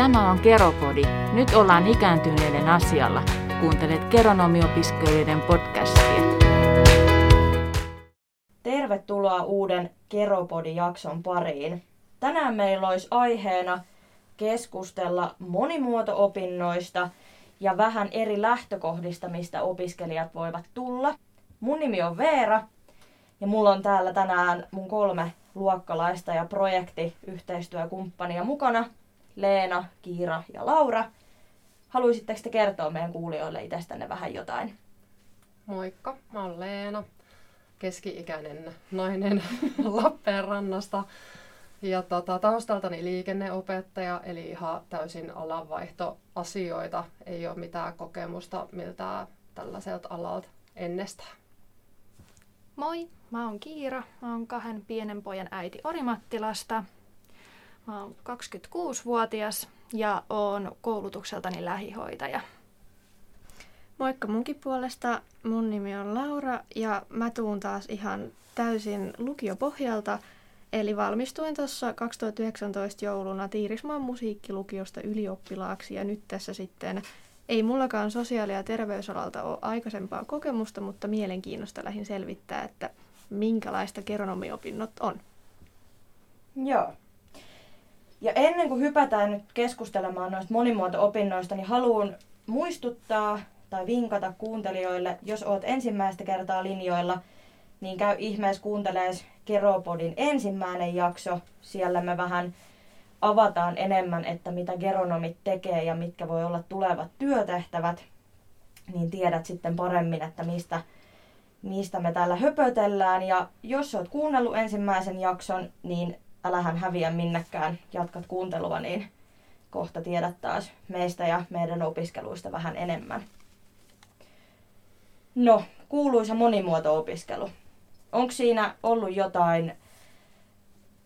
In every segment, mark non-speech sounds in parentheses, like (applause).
Tämä on Keropodi. Nyt ollaan ikääntyneiden asialla. Kuuntelet Keronomiopiskelijoiden podcastia. Tervetuloa uuden Keropodi-jakson pariin. Tänään meillä olisi aiheena keskustella monimuoto-opinnoista ja vähän eri lähtökohdista, mistä opiskelijat voivat tulla. Mun nimi on Veera ja mulla on täällä tänään mun kolme luokkalaista ja projektiyhteistyökumppania mukana. Leena, Kiira ja Laura. Haluaisitteko te kertoa meidän kuulijoille itsestänne vähän jotain? Moikka, mä oon Leena, keski-ikäinen nainen (laughs) Lappeenrannasta. Ja tota, taustaltani liikenneopettaja, eli ihan täysin alanvaihtoasioita. Ei ole mitään kokemusta miltä tällaiselta alalta ennestään. Moi, mä oon Kiira. Mä oon kahden pienen pojan äiti Orimattilasta. Mä oon 26-vuotias ja oon koulutukseltani lähihoitaja. Moikka munkin puolesta. Mun nimi on Laura ja mä tuun taas ihan täysin lukiopohjalta. Eli valmistuin tuossa 2019 jouluna Tiirismaan musiikkilukiosta ylioppilaaksi ja nyt tässä sitten ei mullakaan sosiaali- ja terveysalalta ole aikaisempaa kokemusta, mutta mielenkiinnosta lähin selvittää, että minkälaista geronomiopinnot on. Joo. Ja ennen kuin hypätään nyt keskustelemaan noista monimuoto-opinnoista, niin haluan muistuttaa tai vinkata kuuntelijoille, jos oot ensimmäistä kertaa linjoilla, niin käy ihmeessä kuuntelees Keropodin ensimmäinen jakso. Siellä me vähän avataan enemmän, että mitä geronomit tekee ja mitkä voi olla tulevat työtehtävät, niin tiedät sitten paremmin, että mistä, mistä me täällä höpötellään. Ja jos oot kuunnellut ensimmäisen jakson, niin älähän häviä minnekään, jatkat kuuntelua, niin kohta tiedät taas meistä ja meidän opiskeluista vähän enemmän. No, kuuluisa monimuoto-opiskelu. Onko siinä ollut jotain,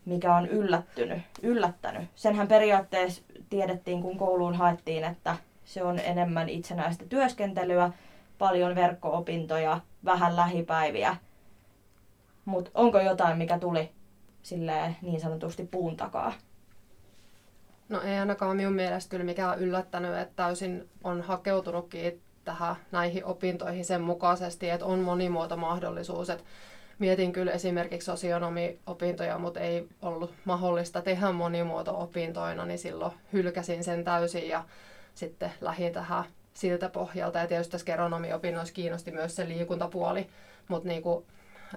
mikä on yllättynyt, yllättänyt? Senhän periaatteessa tiedettiin, kun kouluun haettiin, että se on enemmän itsenäistä työskentelyä, paljon verkko-opintoja, vähän lähipäiviä. Mutta onko jotain, mikä tuli silleen niin sanotusti puun takaa? No ei ainakaan minun mielestä kyllä mikään yllättänyt, että täysin on hakeutunutkin tähän näihin opintoihin sen mukaisesti, että on monimuotomahdollisuus. Että mietin kyllä esimerkiksi sosionomi-opintoja, mutta ei ollut mahdollista tehdä monimuoto-opintoina, niin silloin hylkäsin sen täysin ja sitten lähdin tähän siltä pohjalta. Ja tietysti tässä geronomi-opinnoissa kiinnosti myös se liikuntapuoli, mutta niinku,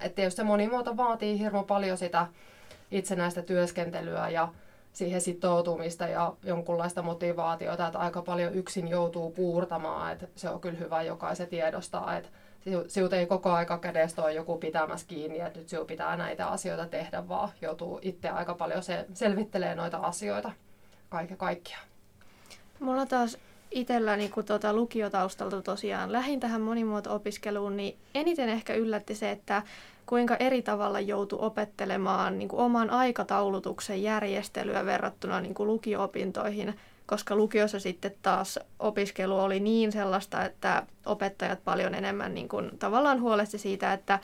että tietysti se monimuoto vaatii hirveän paljon sitä itsenäistä työskentelyä ja siihen sitoutumista ja jonkunlaista motivaatiota, että aika paljon yksin joutuu puurtamaan, että se on kyllä hyvä jokaisen tiedostaa, että sinut ei koko aika kädestä ole joku pitämässä kiinni, että nyt sinun pitää näitä asioita tehdä, vaan joutuu itse aika paljon se, selvittelee noita asioita kaiken kaikkiaan. Mulla taas itselläni, kun tuota lukiotaustalta tosiaan lähin tähän monimuoto-opiskeluun, niin eniten ehkä yllätti se, että kuinka eri tavalla joutui opettelemaan niin kuin oman aikataulutuksen järjestelyä verrattuna niin kuin lukio-opintoihin, koska lukiossa sitten taas opiskelu oli niin sellaista, että opettajat paljon enemmän niin kuin, tavallaan huolesti siitä, että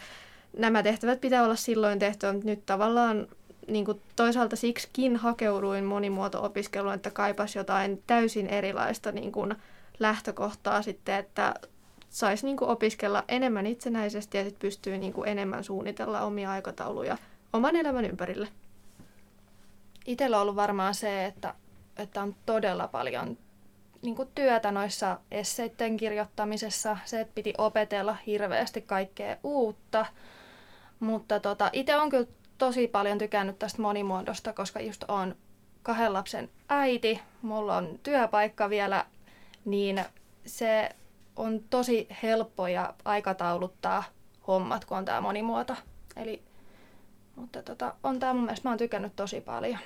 nämä tehtävät pitää olla silloin tehty, mutta nyt tavallaan niin kuin toisaalta siksikin hakeuduin monimuoto-opiskeluun, että kaipas jotain täysin erilaista niin kuin lähtökohtaa sitten, että saisi niin opiskella enemmän itsenäisesti ja sitten pystyy niin enemmän suunnitella omia aikatauluja oman elämän ympärille. Itsellä on ollut varmaan se, että, että on todella paljon niin työtä noissa esseiden kirjoittamisessa. Se, että piti opetella hirveästi kaikkea uutta. Mutta tota, itse on kyllä tosi paljon tykännyt tästä monimuodosta, koska just on kahden lapsen äiti, mulla on työpaikka vielä, niin se on tosi helppo ja aikatauluttaa hommat, kun on tämä monimuoto. Eli, mutta tota, on tämä mun mielestä, mä oon tykännyt tosi paljon.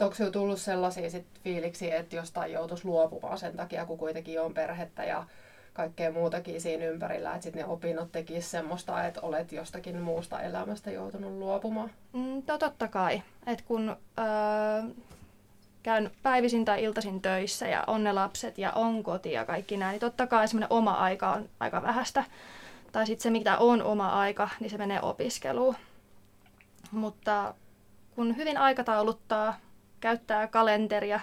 Onko sinulla tullut sellaisia sit fiiliksiä, että jostain joutuisi luopumaan sen takia, kun kuitenkin on perhettä ja kaikkea muutakin siinä ympärillä, että sitten ne opinnot tekisi semmoista, että olet jostakin muusta elämästä joutunut luopumaan? Mm, no totta kai. Et kun öö, käyn päivisin tai iltaisin töissä ja on ne lapset ja on koti ja kaikki näin, niin totta kai semmoinen oma aika on aika vähäistä. Tai sitten se, mitä on oma aika, niin se menee opiskeluun. Mutta kun hyvin aikatauluttaa, käyttää kalenteria,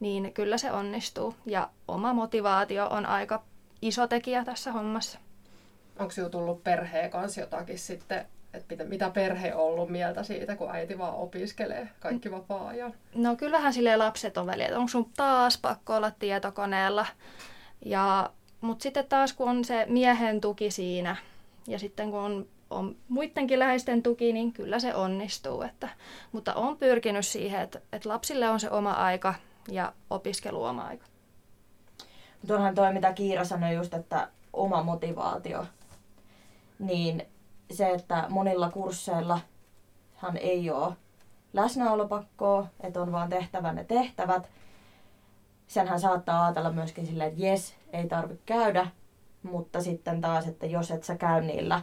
niin kyllä se onnistuu. Ja oma motivaatio on aika iso tekijä tässä hommassa. Onko sinulla tullut perheen kanssa jotakin sitten, että mitä perhe on ollut mieltä siitä, kun äiti vaan opiskelee kaikki vapaa-ajan? No kyllähän sille lapset on väliä, että onko sun taas pakko olla tietokoneella. Ja, mutta sitten taas kun on se miehen tuki siinä ja sitten kun on, on muidenkin läheisten tuki, niin kyllä se onnistuu. Että, mutta on pyrkinyt siihen, että, että lapsille on se oma aika ja opiskelu oma aika. Tuohan toi, mitä Kiira sanoi just, että oma motivaatio, niin se, että monilla kursseilla hän ei ole läsnäolopakkoa, että on vaan tehtävä ne tehtävät. Senhän saattaa ajatella myöskin silleen, että jes, ei tarvitse käydä, mutta sitten taas, että jos et sä käy niillä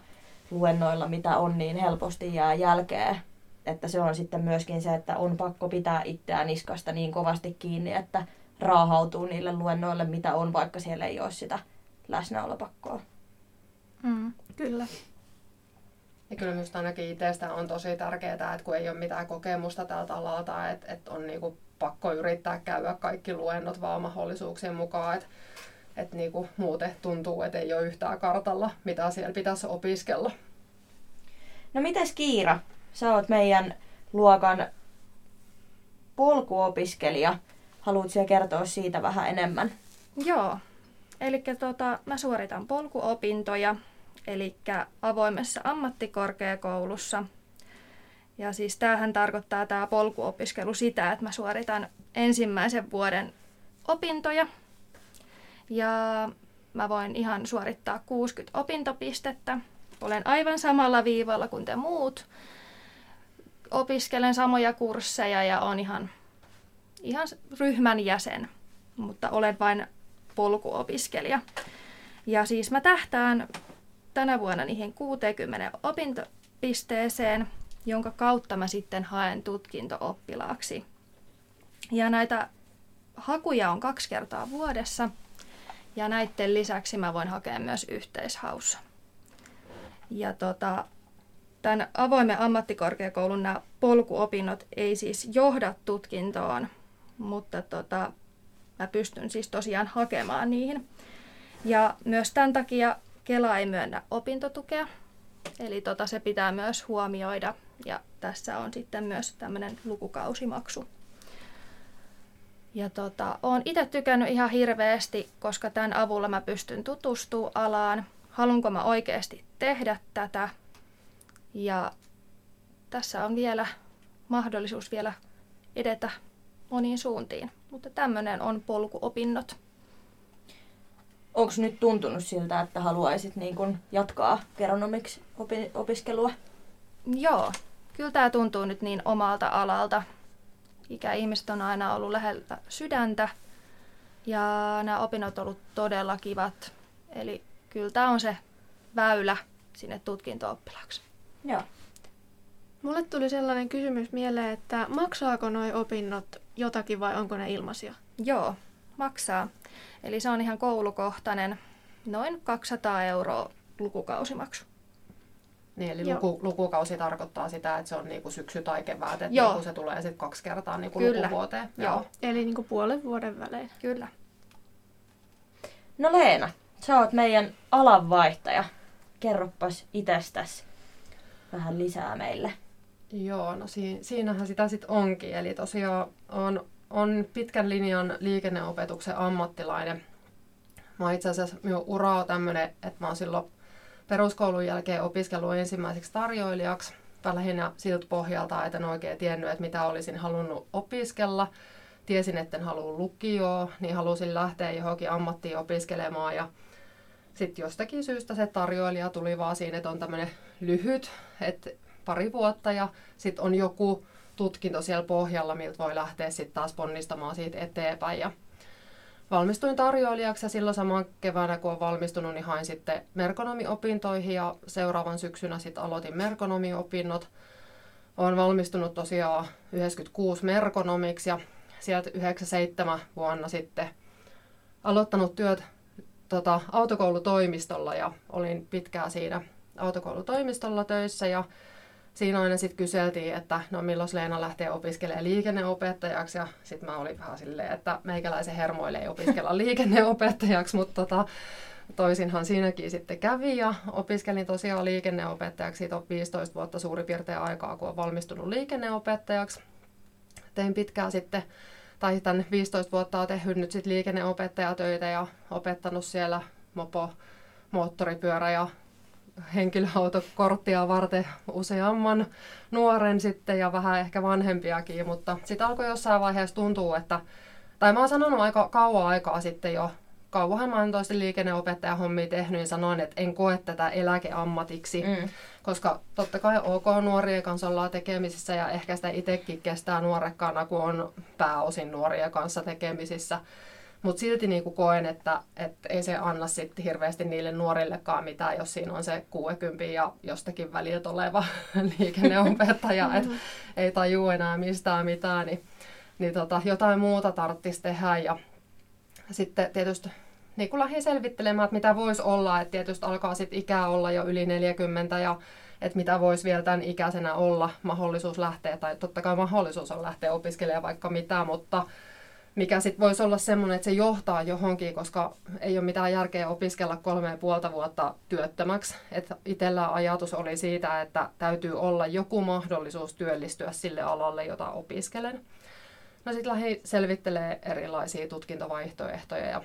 luennoilla, mitä on, niin helposti jää jälkeen. Että se on sitten myöskin se, että on pakko pitää itseään niskasta niin kovasti kiinni, että raahautuu niille luennoille, mitä on, vaikka siellä ei ole sitä läsnäolopakkoa. Mm, kyllä. Ja kyllä minusta ainakin itsestä on tosi tärkeää, että kun ei ole mitään kokemusta tältä alalta, että, että on niinku pakko yrittää käydä kaikki luennot vaan mahdollisuuksien mukaan, että, että niinku muuten tuntuu, että ei ole yhtään kartalla, mitä siellä pitäisi opiskella. No mites Kiira? Sä oot meidän luokan polkuopiskelija. Haluatko kertoa siitä vähän enemmän? Joo. Eli tota, mä suoritan polkuopintoja, eli avoimessa ammattikorkeakoulussa. Ja siis tämähän tarkoittaa tämä polkuopiskelu sitä, että mä suoritan ensimmäisen vuoden opintoja. Ja mä voin ihan suorittaa 60 opintopistettä. Olen aivan samalla viivalla kuin te muut. Opiskelen samoja kursseja ja on ihan ihan ryhmän jäsen, mutta olen vain polkuopiskelija. Ja siis mä tähtään tänä vuonna niihin 60 opintopisteeseen, jonka kautta mä sitten haen tutkinto-oppilaaksi. Ja näitä hakuja on kaksi kertaa vuodessa, ja näiden lisäksi mä voin hakea myös yhteishaussa. Ja tota, tämän avoimen ammattikorkeakoulun nämä polkuopinnot ei siis johda tutkintoon, mutta tota, mä pystyn siis tosiaan hakemaan niihin. Ja myös tämän takia Kela ei myönnä opintotukea, eli tota, se pitää myös huomioida ja tässä on sitten myös tämmöinen lukukausimaksu. Ja tota, olen itse tykännyt ihan hirveästi, koska tämän avulla mä pystyn tutustumaan alaan. Haluanko mä oikeasti tehdä tätä? Ja tässä on vielä mahdollisuus vielä edetä moniin suuntiin. Mutta tämmöinen on polkuopinnot. Onko nyt tuntunut siltä, että haluaisit niin kun jatkaa geronomiksi opi- opiskelua? Joo, kyllä tämä tuntuu nyt niin omalta alalta. Ikäihmiset on aina ollut lähellä sydäntä ja nämä opinnot on ollut todella kivat. Eli kyllä tämä on se väylä sinne tutkinto-oppilaaksi. Joo. Mulle tuli sellainen kysymys mieleen, että maksaako nuo opinnot jotakin vai onko ne ilmaisia? Joo, maksaa. Eli se on ihan koulukohtainen, noin 200 euroa lukukausimaksu. Niin, eli luku, lukukausi tarkoittaa sitä, että se on niinku syksy tai kevät, että Joo. niinku se tulee sitten kaksi kertaa niinku Kyllä. lukuvuoteen. Joo. Eli niin kuin puolen vuoden välein. Kyllä. No Leena, sä oot meidän alanvaihtaja. Kerroppas itsestäsi vähän lisää meille. Joo, no si- siinähän sitä sitten onkin. Eli tosiaan on, on pitkän linjan liikenneopetuksen ammattilainen. Mä itse asiassa, minun ura on tämmöinen, että mä oon silloin peruskoulun jälkeen opiskellut ensimmäiseksi tarjoilijaksi. Tai lähinnä siltä pohjalta, että en oikein tiennyt, että mitä olisin halunnut opiskella. Tiesin, että en halua lukioon, niin halusin lähteä johonkin ammattiin opiskelemaan. Ja sitten jostakin syystä se tarjoilija tuli vaan siinä, että on tämmöinen lyhyt, että pari vuotta ja sitten on joku tutkinto siellä pohjalla, miltä voi lähteä sitten taas ponnistamaan siitä eteenpäin. Ja valmistuin tarjoilijaksi ja silloin saman keväänä, kun olen valmistunut, niin hain sitten merkonomiopintoihin ja seuraavan syksynä sitten aloitin merkonomiopinnot. Olen valmistunut tosiaan 96 merkonomiksi ja sieltä 97 vuonna sitten aloittanut työt tota, autokoulutoimistolla ja olin pitkään siinä autokoulutoimistolla töissä ja siinä aina sitten kyseltiin, että no milloin Leena lähtee opiskelemaan liikenneopettajaksi ja sitten mä olin vähän silleen, että meikäläisen hermoille ei opiskella (laughs) liikenneopettajaksi, mutta tota, toisinhan siinäkin sitten kävi ja opiskelin tosiaan liikenneopettajaksi. Siitä on 15 vuotta suurin piirtein aikaa, kun olen valmistunut liikenneopettajaksi. Tein pitkään sitten, tai tämän 15 vuotta olen tehnyt nyt sitten liikenneopettajatöitä ja opettanut siellä mopo, moottoripyörä ja henkilöautokorttia varten useamman nuoren sitten ja vähän ehkä vanhempiakin, mutta sitten alkoi jossain vaiheessa tuntua, että, tai mä oon sanonut aika kauan aikaa sitten jo, kauanhan mä oon toisten liikenneopettajan hommia tehnyt, niin sanoin, että en koe tätä eläkeammatiksi, mm. koska totta kai ok nuorien kanssa ollaan tekemisissä ja ehkä sitä itsekin kestää nuorekkaana, kun on pääosin nuorien kanssa tekemisissä. Mutta silti niinku koen, että, että ei se anna sit hirveästi niille nuorillekaan mitään, jos siinä on se 60 ja jostakin väliltä oleva (laughs) liikenneopettaja, että ei taju enää mistään mitään, niin, niin tota, jotain muuta tarvitsisi tehdä. Ja sitten tietysti niin kun lähdin selvittelemään, että mitä voisi olla, että tietysti alkaa sitten ikää olla jo yli 40 ja että mitä voisi vielä tämän ikäisenä olla mahdollisuus lähteä, tai totta kai mahdollisuus on lähteä opiskelemaan vaikka mitä, mutta mikä sitten voisi olla semmoinen, että se johtaa johonkin, koska ei ole mitään järkeä opiskella kolme ja puolta vuotta työttömäksi. Että itsellä ajatus oli siitä, että täytyy olla joku mahdollisuus työllistyä sille alalle, jota opiskelen. No sitten lähdin selvittelee erilaisia tutkintovaihtoehtoja ja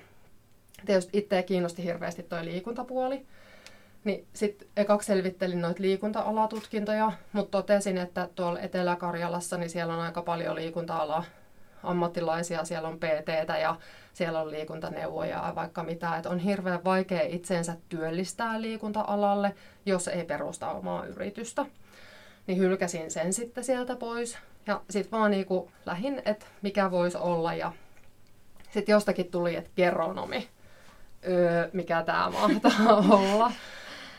tietysti itseä kiinnosti hirveästi tuo liikuntapuoli. Niin sitten ekaksi selvittelin noita liikunta-alatutkintoja, mutta totesin, että tuolla Etelä-Karjalassa niin siellä on aika paljon liikunta-alaa ammattilaisia, siellä on pt ja siellä on liikuntaneuvoja ja vaikka mitä. Että on hirveän vaikea itsensä työllistää liikunta-alalle, jos ei perusta omaa yritystä. Niin hylkäsin sen sitten sieltä pois. Ja sitten vaan niinku lähin, että mikä voisi olla. Ja sitten jostakin tuli, että geronomi. Öö, mikä tämä mahtaa olla.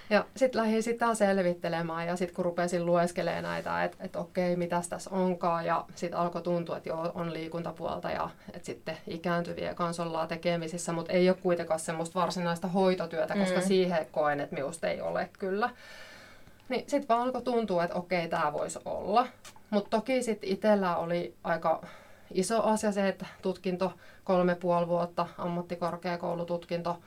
Ja sitten lähdin sitä selvittelemään ja sitten kun rupesin lueskelemaan näitä, että et okei, mitäs tässä onkaan ja sitten alkoi tuntua, että joo, on liikuntapuolta ja että sitten ikääntyviä kanssa ollaan tekemisissä, mutta ei ole kuitenkaan semmoista varsinaista hoitotyötä, koska mm. siihen koen, että minusta ei ole kyllä. Niin sitten vaan alkoi tuntua, että okei, tämä voisi olla. Mutta toki sitten itsellä oli aika iso asia se, että tutkinto kolme puoli vuotta, ammattikorkeakoulututkinto,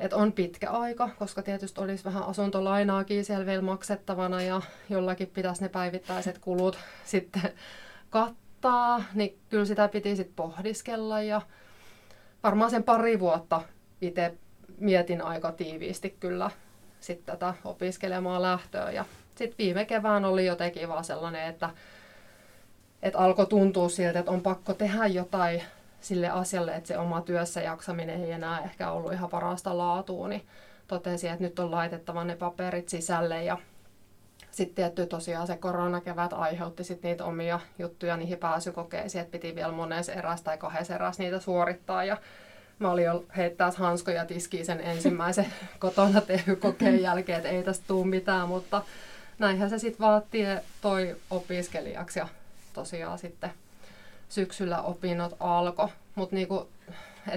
että on pitkä aika, koska tietysti olisi vähän asuntolainaakin siellä vielä maksettavana ja jollakin pitäisi ne päivittäiset kulut sitten kattaa, niin kyllä sitä piti sitten pohdiskella ja varmaan sen pari vuotta itse mietin aika tiiviisti kyllä sitten tätä opiskelemaan lähtöä ja sitten viime kevään oli jotenkin vaan sellainen, että, että alkoi tuntua siltä, että on pakko tehdä jotain sille asialle, että se oma työssä jaksaminen ei enää ehkä ollut ihan parasta laatua, niin totesin, että nyt on laitettava ne paperit sisälle ja sitten tietty tosiaan se koronakevät aiheutti sit niitä omia juttuja niihin pääsykokeisiin, että piti vielä monessa eräs tai kahdessa eräs niitä suorittaa ja mä olin jo heittää hanskoja tiskiin sen ensimmäisen (laughs) kotona tehyn kokeen jälkeen, että ei tästä tule mitään, mutta näinhän se sitten vaatii toi opiskelijaksi ja tosiaan sitten syksyllä opinnot alkoi. Mutta niinku,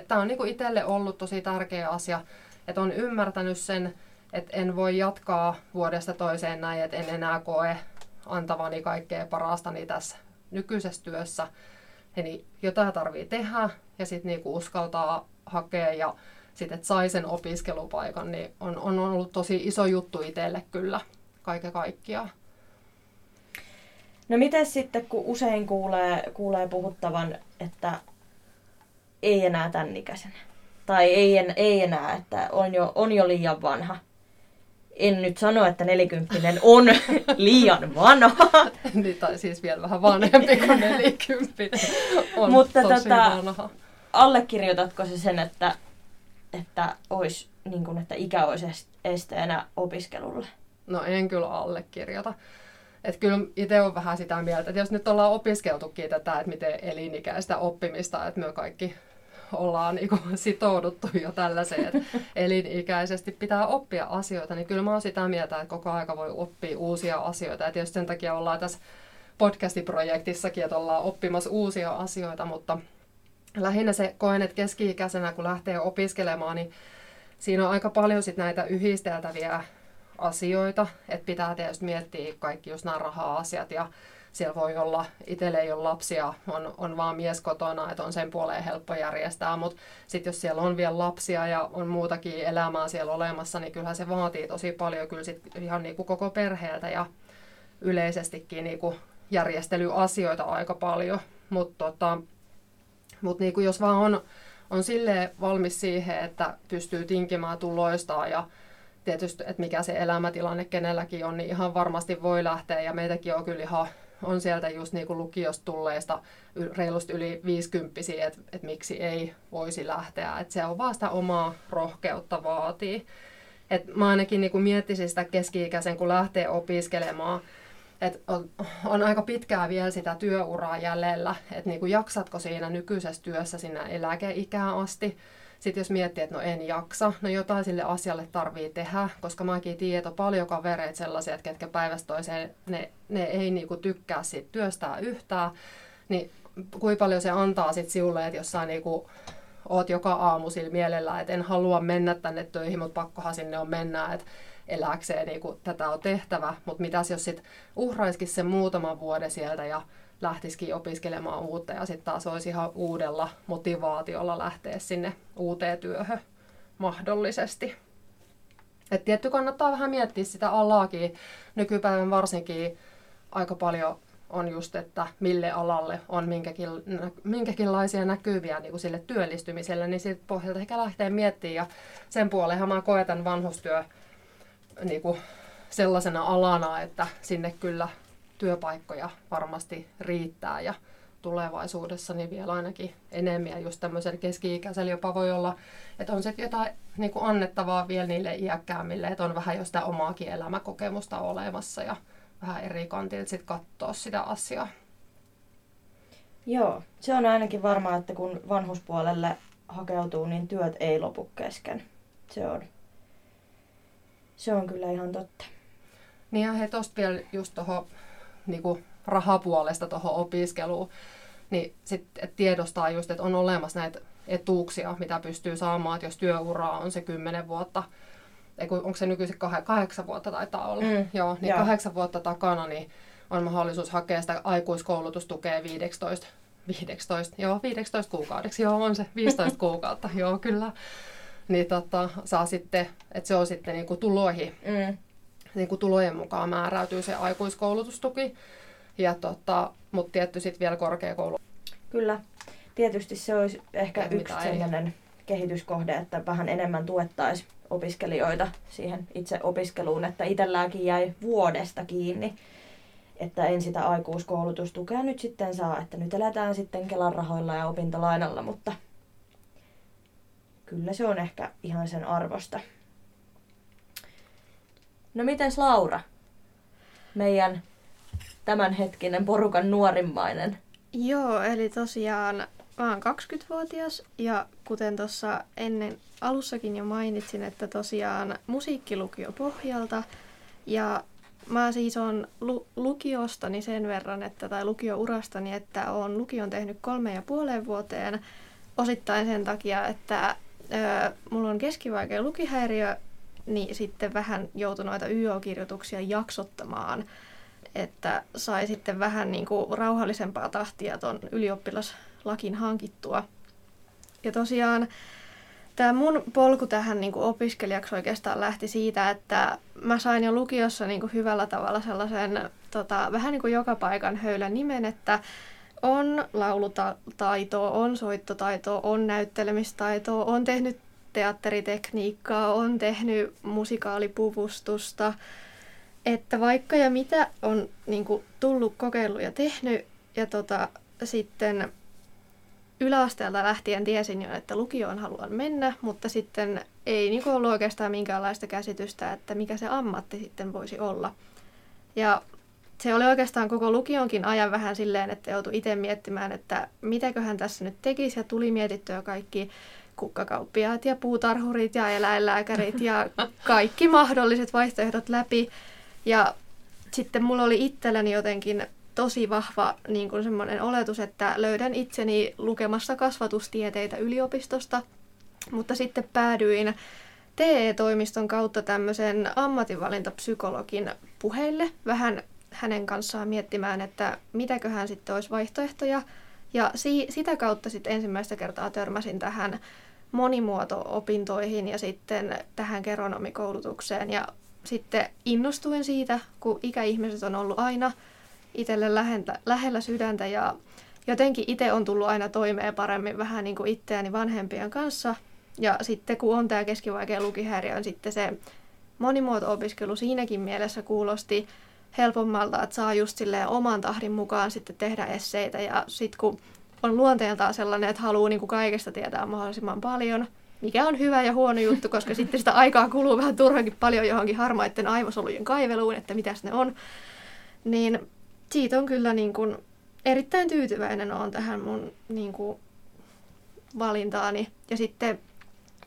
tämä on niinku itselle ollut tosi tärkeä asia, että on ymmärtänyt sen, että en voi jatkaa vuodesta toiseen näin, että en enää koe antavani kaikkea parastani tässä nykyisessä työssä. Eli jotain tarvii tehdä ja sitten niinku uskaltaa hakea ja sitten, että sai sen opiskelupaikan, niin on, on ollut tosi iso juttu itselle kyllä kaiken kaikkiaan. No miten sitten, kun usein kuulee, kuulee puhuttavan, että ei enää tämän ikäisenä. Tai ei, en, ei enää, että on jo, on jo liian vanha. En nyt sano, että nelikymppinen on (laughs) liian vanha. niin, tai siis vielä vähän vanhempi kuin nelikymppinen on Mutta tosi tota, vanha. allekirjoitatko se sen, että, että, olisi, niin kuin, että ikä olisi esteenä opiskelulle? No en kyllä allekirjoita. Että kyllä itse olen vähän sitä mieltä, että jos nyt ollaan opiskeltukin tätä, että miten elinikäistä oppimista, että me kaikki ollaan niin (laughs) sitouduttu jo tällaiseen, että (laughs) elinikäisesti pitää oppia asioita, niin kyllä mä oon sitä mieltä, että koko aika voi oppia uusia asioita. Ja tietysti sen takia ollaan tässä podcastiprojektissakin, että ollaan oppimassa uusia asioita, mutta lähinnä se koen, että keski-ikäisenä kun lähtee opiskelemaan, niin siinä on aika paljon sit näitä yhdisteltäviä asioita, että pitää tietysti miettiä kaikki just nämä raha-asiat ja siellä voi olla, itselle ei ole lapsia, on, on vaan mies kotona, että on sen puoleen helppo järjestää, mutta sitten jos siellä on vielä lapsia ja on muutakin elämää siellä olemassa, niin kyllähän se vaatii tosi paljon kyllä sit ihan niin kuin koko perheeltä ja yleisestikin niin kuin järjestelyasioita aika paljon, mutta tota, mut niin kuin jos vaan on, on silleen valmis siihen, että pystyy tinkimään tuloistaan ja tietysti, että mikä se elämätilanne kenelläkin on, niin ihan varmasti voi lähteä ja meitäkin on kyllä ihan on sieltä just niin kuin lukiosta tulleista reilusti yli 50 että et miksi ei voisi lähteä. Et se on vaan sitä omaa rohkeutta vaatii. Et mä ainakin niin miettisin sitä keski-ikäisen, kun lähtee opiskelemaan, että on, on aika pitkää vielä sitä työuraa jäljellä, että niin jaksatko siinä nykyisessä työssä sinne eläkeikään asti, sitten jos miettii, että no en jaksa, no jotain sille asialle tarvii tehdä, koska mäkin on paljon kavereita sellaisia, että ketkä päivästä toiseen, ne, ne ei niinku tykkää siitä työstää yhtään, niin kuinka paljon se antaa sitten sinulle, että jossain niinku, oot joka aamu sillä mielellä, että en halua mennä tänne töihin, mutta pakkohan sinne on mennä, että eläkseen niinku, tätä on tehtävä, mutta mitäs jos sitten uhraisikin sen muutaman vuoden sieltä ja lähtisikin opiskelemaan uutta ja sitten taas olisi ihan uudella motivaatiolla lähteä sinne uuteen työhön mahdollisesti. Et tietty kannattaa vähän miettiä sitä alaakin. Nykypäivän varsinkin aika paljon on just, että mille alalle on minkäkin, minkäkinlaisia näkyviä niin kuin sille työllistymiselle, niin siitä pohjalta ehkä lähtee miettimään. Ja sen puolella mä koetan vanhustyö niin kuin sellaisena alana, että sinne kyllä työpaikkoja varmasti riittää ja tulevaisuudessa niin vielä ainakin enemmän. Ja just tämmöisellä keski-ikäisellä jopa voi olla, että on se jotain niin kuin annettavaa vielä niille iäkkäämmille, että on vähän jo sitä omaakin elämäkokemusta olemassa ja vähän eri kantilta sitten katsoa sitä asiaa. Joo, se on ainakin varmaa, että kun vanhuspuolelle hakeutuu, niin työt ei lopu kesken. Se on, se on kyllä ihan totta. Niin ja he tosta vielä just tuohon niin kuin rahapuolesta tuohon opiskeluun, niin sitten tiedostaa just, että on olemassa näitä etuuksia, mitä pystyy saamaan, että jos työuraa on se kymmenen vuotta, eiku, onko se nykyisin kah- kahdeksan vuotta taitaa olla, mm. joo, niin joo. kahdeksan vuotta takana niin on mahdollisuus hakea sitä aikuiskoulutustukea 15, 15, joo, 15 kuukaudeksi, joo, on se 15 kuukautta, joo, kyllä. Niin tota, saa sitten, että se on sitten niin kuin tuloihin mm niin kuin tulojen mukaan määräytyy se aikuiskoulutustuki. Ja tota, mutta tietty sitten vielä korkeakoulu. Kyllä. Tietysti se olisi ehkä ja yksi sellainen kehityskohde, että vähän enemmän tuettaisiin opiskelijoita siihen itse opiskeluun, että itselläänkin jäi vuodesta kiinni, että en sitä aikuiskoulutustukea nyt sitten saa, että nyt eletään sitten Kelan rahoilla ja opintolainalla, mutta kyllä se on ehkä ihan sen arvosta. No mites Laura? Meidän tämänhetkinen porukan nuorimmainen. Joo, eli tosiaan mä oon 20-vuotias ja kuten tuossa ennen alussakin jo mainitsin, että tosiaan musiikkilukio pohjalta ja mä siis on lu- lukiostani sen verran, että, tai lukiourastani, että on lukion tehnyt kolme ja puoleen vuoteen osittain sen takia, että ö, mulla on keskivaikea lukihäiriö niin sitten vähän joutui noita YO-kirjoituksia jaksottamaan, että sai sitten vähän niin kuin rauhallisempaa tahtia tuon ylioppilaslakin hankittua. Ja tosiaan tämä mun polku tähän niin kuin opiskelijaksi oikeastaan lähti siitä, että mä sain jo lukiossa niin kuin hyvällä tavalla sellaisen tota, vähän niin kuin joka paikan höylän nimen, että on laulutaitoa, on soittotaitoa, on näyttelemistaitoa, on tehnyt teatteritekniikkaa, on tehnyt musikaalipuvustusta, että vaikka ja mitä on niin kuin, tullut kokeillut ja tehnyt, ja tota, sitten yläasteelta lähtien tiesin jo, että lukioon haluan mennä, mutta sitten ei niin ollut oikeastaan minkäänlaista käsitystä, että mikä se ammatti sitten voisi olla. Ja se oli oikeastaan koko lukionkin ajan vähän silleen, että joutui itse miettimään, että mitäköhän tässä nyt tekisi, ja tuli mietittyä kaikki kukkakauppiaat ja puutarhurit ja eläinlääkärit ja kaikki mahdolliset vaihtoehdot läpi. Ja sitten mulla oli itselläni jotenkin tosi vahva niin kuin semmoinen oletus, että löydän itseni lukemassa kasvatustieteitä yliopistosta, mutta sitten päädyin TE-toimiston kautta tämmöisen ammatinvalintapsykologin puheille vähän hänen kanssaan miettimään, että mitäköhän sitten olisi vaihtoehtoja. Ja si- sitä kautta sitten ensimmäistä kertaa törmäsin tähän monimuoto-opintoihin ja sitten tähän geronomikoulutukseen. Ja sitten innostuin siitä, kun ikäihmiset on ollut aina itselle lähentä, lähellä sydäntä ja jotenkin itse on tullut aina toimeen paremmin vähän niin kuin itseäni vanhempien kanssa. Ja sitten kun on tämä keskivaikea lukihäiriö, on sitten se monimuoto-opiskelu siinäkin mielessä kuulosti helpommalta, että saa just oman tahdin mukaan sitten tehdä esseitä. Ja sitten kun on luonteeltaan sellainen, että haluaa niin kuin kaikesta tietää mahdollisimman paljon, mikä on hyvä ja huono juttu, koska (laughs) sitten sitä aikaa kuluu vähän turhankin paljon johonkin harmaiden aivosolujen kaiveluun, että mitäs ne on. Niin siitä on kyllä niin kuin erittäin tyytyväinen on tähän mun niin kuin valintaani. Ja sitten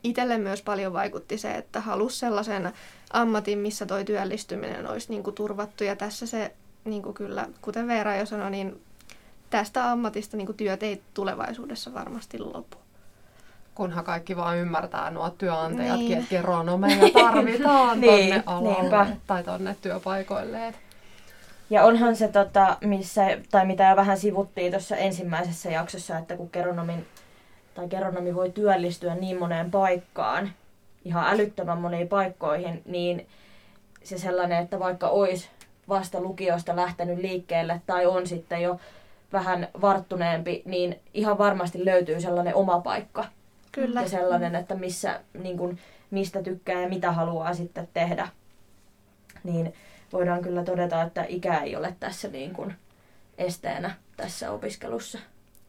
itselle myös paljon vaikutti se, että halus sellaisen ammatin, missä toi työllistyminen olisi niin kuin turvattu. Ja tässä se niin kuin kyllä, kuten Veera jo sanoi, niin tästä ammatista niin työt ei tulevaisuudessa varmasti lopu. Kunhan kaikki vaan ymmärtää nuo työnantajatkin, niin. että geronomeja tarvitaan (laughs) niin, tonne alalle tai tonne työpaikoille. Ja onhan se, tota, missä, tai mitä jo vähän sivuttiin tuossa ensimmäisessä jaksossa, että kun geronomin, tai geronomi voi työllistyä niin moneen paikkaan, ihan älyttömän moniin paikkoihin, niin se sellainen, että vaikka olisi vasta lukiosta lähtenyt liikkeelle tai on sitten jo vähän varttuneempi, niin ihan varmasti löytyy sellainen oma paikka. Kyllä. Ja sellainen, että missä, niin kuin, mistä tykkää ja mitä haluaa sitten tehdä. Niin voidaan kyllä todeta, että ikä ei ole tässä niin kuin esteenä tässä opiskelussa.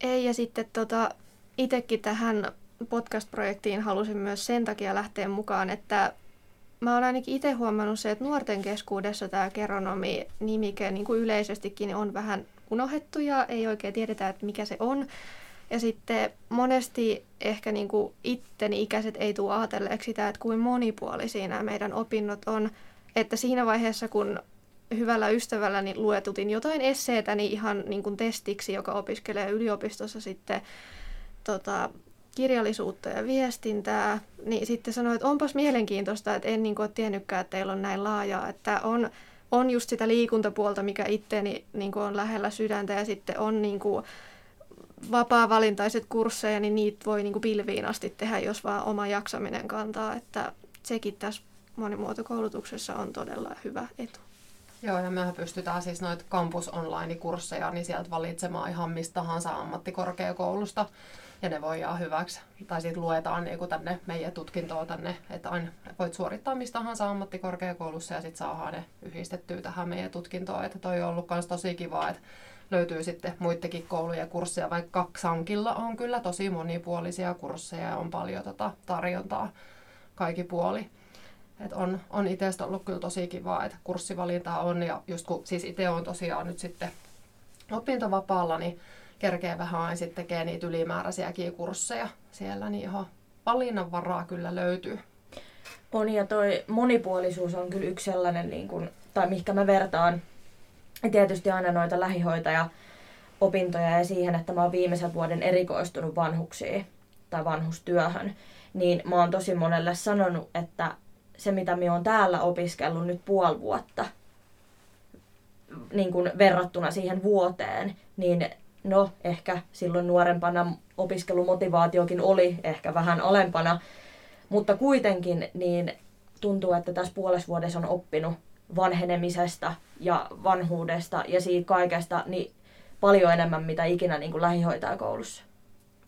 Ei, ja sitten tota, itsekin tähän podcast-projektiin halusin myös sen takia lähteä mukaan, että mä oon ainakin itse huomannut se, että nuorten keskuudessa tämä geronomi-nimike niin kuin yleisestikin on vähän unohdettu ja ei oikein tiedetä, että mikä se on. Ja sitten monesti ehkä niin kuin itteni ikäiset ei tule ajatelleeksi sitä, että kuin monipuolisia nämä meidän opinnot on. Että siinä vaiheessa, kun hyvällä ystävälläni luetutin jotain esseetä niin ihan niin kuin testiksi, joka opiskelee yliopistossa sitten tota, kirjallisuutta ja viestintää, niin sitten sanoin, että onpas mielenkiintoista, että en niin kuin, ole tiennytkään, että teillä on näin laajaa, että on, on just sitä liikuntapuolta, mikä itteeni niin kuin on lähellä sydäntä ja sitten on niin kuin, vapaa-valintaiset kursseja, niin niitä voi niin kuin pilviin asti tehdä, jos vaan oma jaksaminen kantaa, että sekin tässä monimuotokoulutuksessa on todella hyvä etu. Joo, ja mehän pystytään siis noita campus online-kursseja, niin sieltä valitsemaan ihan mistä tahansa ammattikorkeakoulusta, ja ne voidaan hyväksi. Tai sitten luetaan niin tänne meidän tutkintoa tänne, että aina voit suorittaa mistä tahansa ammattikorkeakoulussa, ja sitten saadaan ne yhdistettyä tähän meidän tutkintoon. Että toi on ollut myös tosi kiva, että löytyy sitten muidenkin kouluja kursseja, vaikka Sankilla on kyllä tosi monipuolisia kursseja ja on paljon tota tarjontaa kaikki puoli. Et on, on itsestä ollut kyllä tosi kivaa, että kurssivalintaa on ja just kun siis itse on tosiaan nyt sitten opintovapaalla, niin kerkee vähän aina sitten tekee niitä ylimääräisiäkin kursseja siellä, niin ihan valinnanvaraa kyllä löytyy. On ja toi monipuolisuus on kyllä yksi sellainen, niin kun, tai mihinkä mä vertaan tietysti aina noita lähihoitaja opintoja ja siihen, että mä oon viimeisen vuoden erikoistunut vanhuksiin tai vanhustyöhön, niin mä oon tosi monelle sanonut, että se mitä mä oon täällä opiskellut nyt puoli vuotta, niin kuin verrattuna siihen vuoteen, niin no ehkä silloin nuorempana opiskelumotivaatiokin oli ehkä vähän alempana, mutta kuitenkin niin tuntuu, että tässä puolessa vuodessa on oppinut vanhenemisesta ja vanhuudesta ja siitä kaikesta niin paljon enemmän, mitä ikinä niin kuin lähihoitajakoulussa.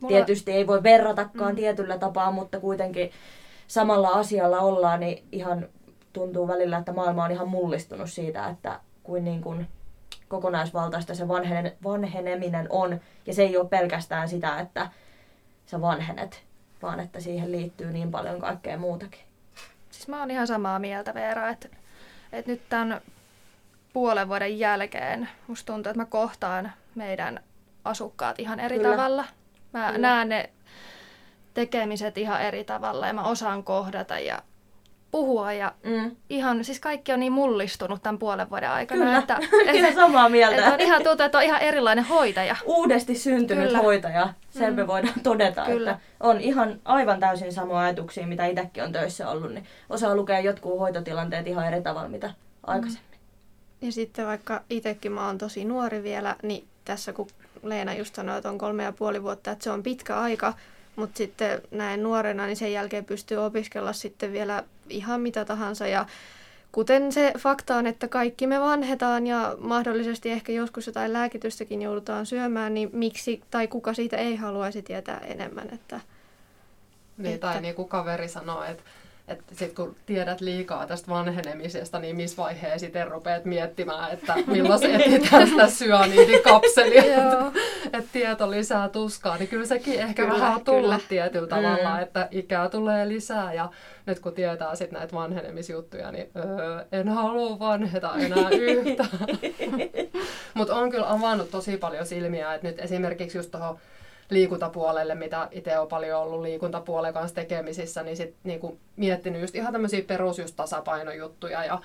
Mulla... Tietysti ei voi verratakaan mm. tietyllä tapaa, mutta kuitenkin samalla asialla ollaan, niin ihan tuntuu välillä, että maailma on ihan mullistunut siitä, että kuin, niin kuin kokonaisvaltaista se vanhene, vanheneminen on. Ja se ei ole pelkästään sitä, että sä vanhenet, vaan että siihen liittyy niin paljon kaikkea muutakin. Siis mä oon ihan samaa mieltä Veera, että, että nyt tämän puolen vuoden jälkeen musta tuntuu, että mä kohtaan meidän asukkaat ihan eri Kyllä. tavalla. Mä Kyllä. näen ne tekemiset ihan eri tavalla ja mä osaan kohdata ja puhua ja Mm. ihan, siis kaikki on niin mullistunut tämän puolen vuoden aikana, Kyllä, että, (laughs) ihan samaa mieltä. että on ihan tuntuu, että on ihan erilainen hoitaja. Uudesti syntynyt Kyllä. hoitaja, sen me voidaan todeta, Kyllä. että on ihan aivan täysin samoja ajatuksia, mitä itsekin on töissä ollut, niin osaa lukea jotkut hoitotilanteet ihan eri tavalla, mitä aikaisemmin. Ja sitten vaikka itsekin mä oon tosi nuori vielä, niin tässä kun Leena just sanoi, että on kolme ja puoli vuotta, että se on pitkä aika, mutta sitten näin nuorena, niin sen jälkeen pystyy opiskella sitten vielä ihan mitä tahansa. Ja kuten se fakta on, että kaikki me vanhetaan ja mahdollisesti ehkä joskus jotain lääkitystäkin joudutaan syömään, niin miksi tai kuka siitä ei haluaisi tietää enemmän. Että Niin, tai Että- niin kuin kaveri sanoo, että että sit kun tiedät liikaa tästä vanhenemisesta, niin missä vaiheessa sitten rupeat miettimään, että milloin etsitään sitä syaniidikapselia, Joo. Että tieto lisää tuskaa, niin kyllä sekin ehkä Kyllä, vähän kyllä. tietyllä Mm. tavalla, että ikää tulee lisää ja nyt kun tietää sitten näitä vanhenemisjuttuja, niin öö, en halua vanheta enää (laughs) yhtään. (laughs) Mutta on kyllä avannut tosi paljon silmiä, että nyt esimerkiksi just tuohon liikuntapuolelle, mitä itse on paljon ollut liikuntapuolen kanssa tekemisissä, niin sit niinku miettinyt just ihan tämmöisiä perus just tasapainojuttuja ja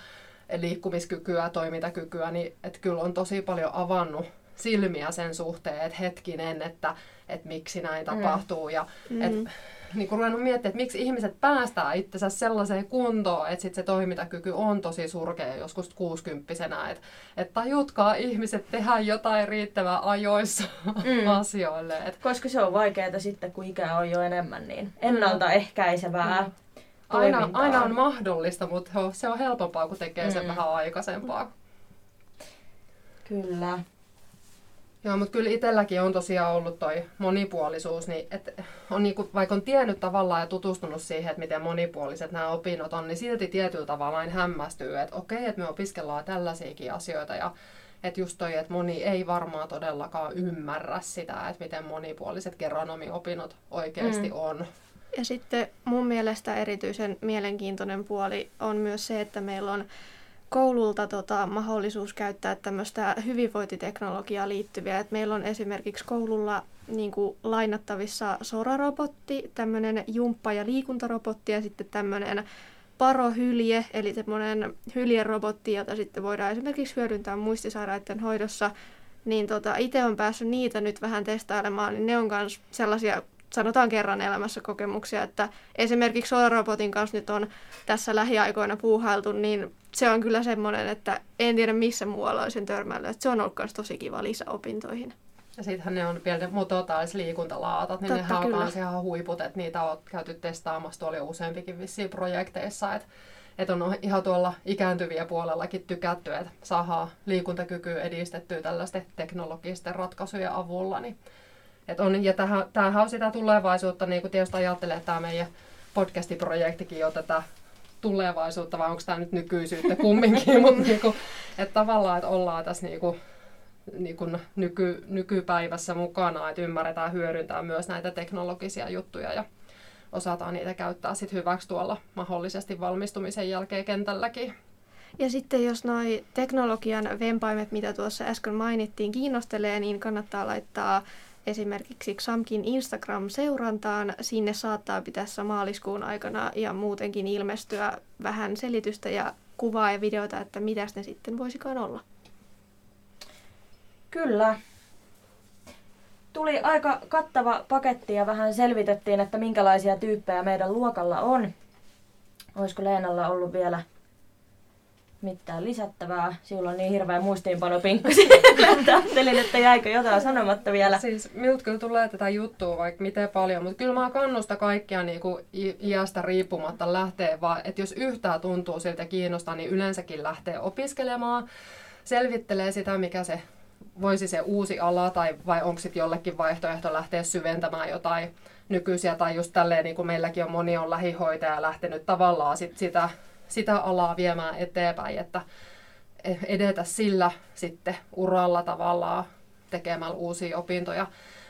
liikkumiskykyä, toimintakykyä, niin että kyllä on tosi paljon avannut silmiä sen suhteen, että hetkinen, että, että miksi näin Mm. tapahtuu ja Mm. et, niin kun ruvennut miettimään, että miksi ihmiset päästää itsensä sellaiseen kuntoon, että sit se toimintakyky on tosi surkea joskus kuusikymppisenä. Että et tajutkaa ihmiset tehdä jotain riittävän ajoissa Mm. (laughs) asioille. Et Koska se on vaikeaa sitten, kun ikää on jo enemmän, niin ennaltaehkäisevää Mm. aina, aina on mahdollista, mutta se on helpompaa, kun tekee sen Mm. vähän aikaisempaa. Kyllä. Joo, mutta kyllä itselläkin on tosiaan ollut toi monipuolisuus, niin et on niinku, vaikka on tiennyt tavallaan ja tutustunut siihen, että miten monipuoliset nämä opinnot on, niin silti tietyllä tavalla aina hämmästyy, että okei, että me opiskellaan tällaisiakin asioita ja että just toi, että moni ei varmaan todellakaan ymmärrä sitä, että miten monipuoliset geronomiopinnot oikeasti Mm. on. Ja sitten mun mielestä erityisen mielenkiintoinen puoli on myös se, että meillä on koululta tota, mahdollisuus käyttää tämmöistä hyvinvointiteknologiaa liittyviä. Et meillä on esimerkiksi koululla niin kuin, lainattavissa sorarobotti, tämmöinen jumppa- ja liikuntarobotti ja sitten tämmöinen parohylje, eli semmoinen hyljerobotti, jota sitten voidaan esimerkiksi hyödyntää muistisairaiden hoidossa. Niin tota, itse on päässyt niitä nyt vähän testailemaan, niin ne on myös sellaisia sanotaan kerran elämässä kokemuksia, että esimerkiksi Solar-robotin kanssa nyt on tässä lähiaikoina puuhailtu, niin se on kyllä semmoinen, että en tiedä missä muualla olisin törmällyt. Että se on ollut myös tosi kiva lisä opintoihin. Ja sittenhän ne on vielä ne mototais-liikuntalaatat, niin Totta, nehän on ihan huiput, että niitä on käyty testaamassa tuolla jo useampikin vissiin projekteissa, että et on ihan tuolla ikääntyviä puolellakin tykätty, että saadaan liikuntakykyä edistettyä tällaisten teknologisten ratkaisujen avulla. Niin, et on, ja tämähän, on sitä tulevaisuutta, niin kuin tietysti ajattelee, että tämä meidän podcastiprojektikin jo tätä tulevaisuutta, vai onko tämä nyt nykyisyyttä (laughs) kumminkin, mutta niinku, että tavallaan, että ollaan tässä niinku, niin kuin nyky, nykypäivässä mukana, että ymmärretään hyödyntää myös näitä teknologisia juttuja ja osataan niitä käyttää sit hyväksi tuolla mahdollisesti valmistumisen jälkeen kentälläkin. Ja sitten jos noi teknologian vempaimet, mitä tuossa äsken mainittiin, kiinnostelee, niin kannattaa laittaa esimerkiksi XAMKin Instagram-seurantaan. Sinne saattaa pitässä maaliskuun aikana ja muutenkin ilmestyä vähän selitystä ja kuvaa ja videota, että mitäs ne sitten voisikaan olla. Kyllä. Tuli aika kattava paketti ja vähän selvitettiin, että minkälaisia tyyppejä meidän luokalla on. Olisiko Leenalla ollut vielä mitään lisättävää? Sinulla on niin hirveä muistiinpanopinkku, (laughs) että ajattelin, että jäikö jotain sanomatta vielä. Siis minulta kyllä tulee tätä juttua vaikka miten paljon, mutta kyllä mä kannustan kaikkia niin kuin iästä riippumatta lähteä vaan, että jos yhtään tuntuu siltä kiinnostaa, niin yleensäkin lähtee opiskelemaan, selvittelee sitä, mikä se voisi se uusi ala tai vai onko sitten jollekin vaihtoehto lähteä syventämään jotain nykyisiä tai just tälleen niin kuin meilläkin on moni on lähihoitaja lähtenyt tavallaan sit sitä, sitä alaa viemään eteenpäin, että edetä sillä sitten uralla tavallaan tekemällä uusia opintoja.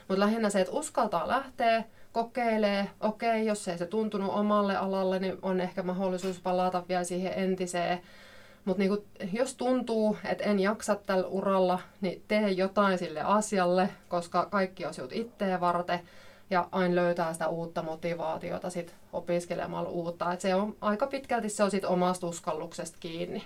Mutta lähinnä se, että uskaltaa lähteä, kokeilee, okei, jos ei se tuntunut omalle alalle, niin on ehkä mahdollisuus palata vielä siihen entiseen. Mutta niinku, jos tuntuu, että en jaksa tällä uralla, niin tee jotain sille asialle, koska kaikki on sinut itteen varten. Ja aina löytää sitä uutta motivaatiota sit opiskelemalla uutta. Et se on aika pitkälti se on sit omasta uskalluksesta kiinni.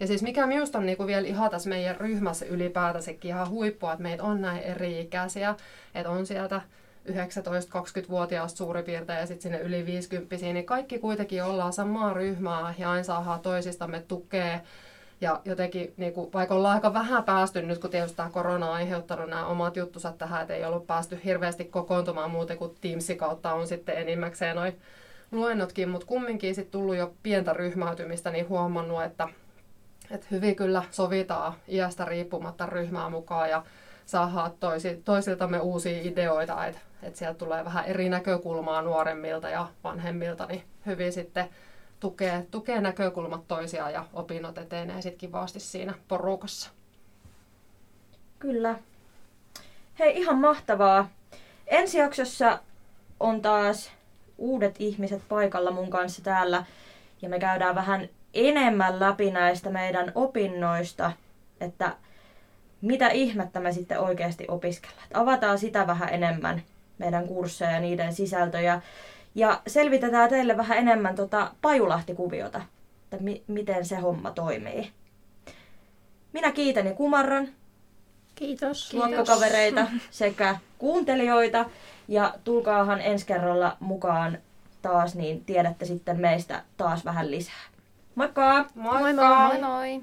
Ja siis mikä minusta on niinku vielä ihan tässä meidän ryhmässä ylipäätänsäkin ihan huippua, että meitä on näin eri-ikäisiä, että on sieltä 19-20-vuotiaasta suurin piirtein ja sitten sinne yli 50 niin kaikki kuitenkin ollaan samaa ryhmää ja aina saadaan toisistamme tukea. Ja jotenkin, niin kuin, vaikka ollaan aika vähän päästy nyt, kun tietysti tämä korona on aiheuttanut nämä omat juttusa tähän, että ei ollut päästy hirveästi kokoontumaan muuten kuin Teamsin kautta on sitten enimmäkseen noin luennotkin, mutta kumminkin sitten tullut jo pientä ryhmäytymistä, niin huomannut, että, että hyvin kyllä sovitaan iästä riippumatta ryhmää mukaan ja saadaan toisi, toisiltamme uusia ideoita, että, että sieltä tulee vähän eri näkökulmaa nuoremmilta ja vanhemmilta, niin hyvin sitten tukee, tukee näkökulmat toisiaan ja opinnot etenee sitten kivasti siinä porukassa. Kyllä. Hei, ihan mahtavaa. Ensi jaksossa on taas uudet ihmiset paikalla mun kanssa täällä ja me käydään vähän enemmän läpi näistä meidän opinnoista, että mitä ihmettä me sitten oikeasti opiskellaan. Avataan sitä vähän enemmän, meidän kursseja ja niiden sisältöjä. Ja selvitetään teille vähän enemmän tota Pajulahti-kuviota, että mi- miten se homma toimii. Minä kiitän ja kumarran Kiitos. luokkokavereita sekä kuuntelijoita. Ja tulkaahan ensi kerralla mukaan taas, niin tiedätte sitten meistä taas vähän lisää. Moikka! Moikka! Moi moi! Moi moi!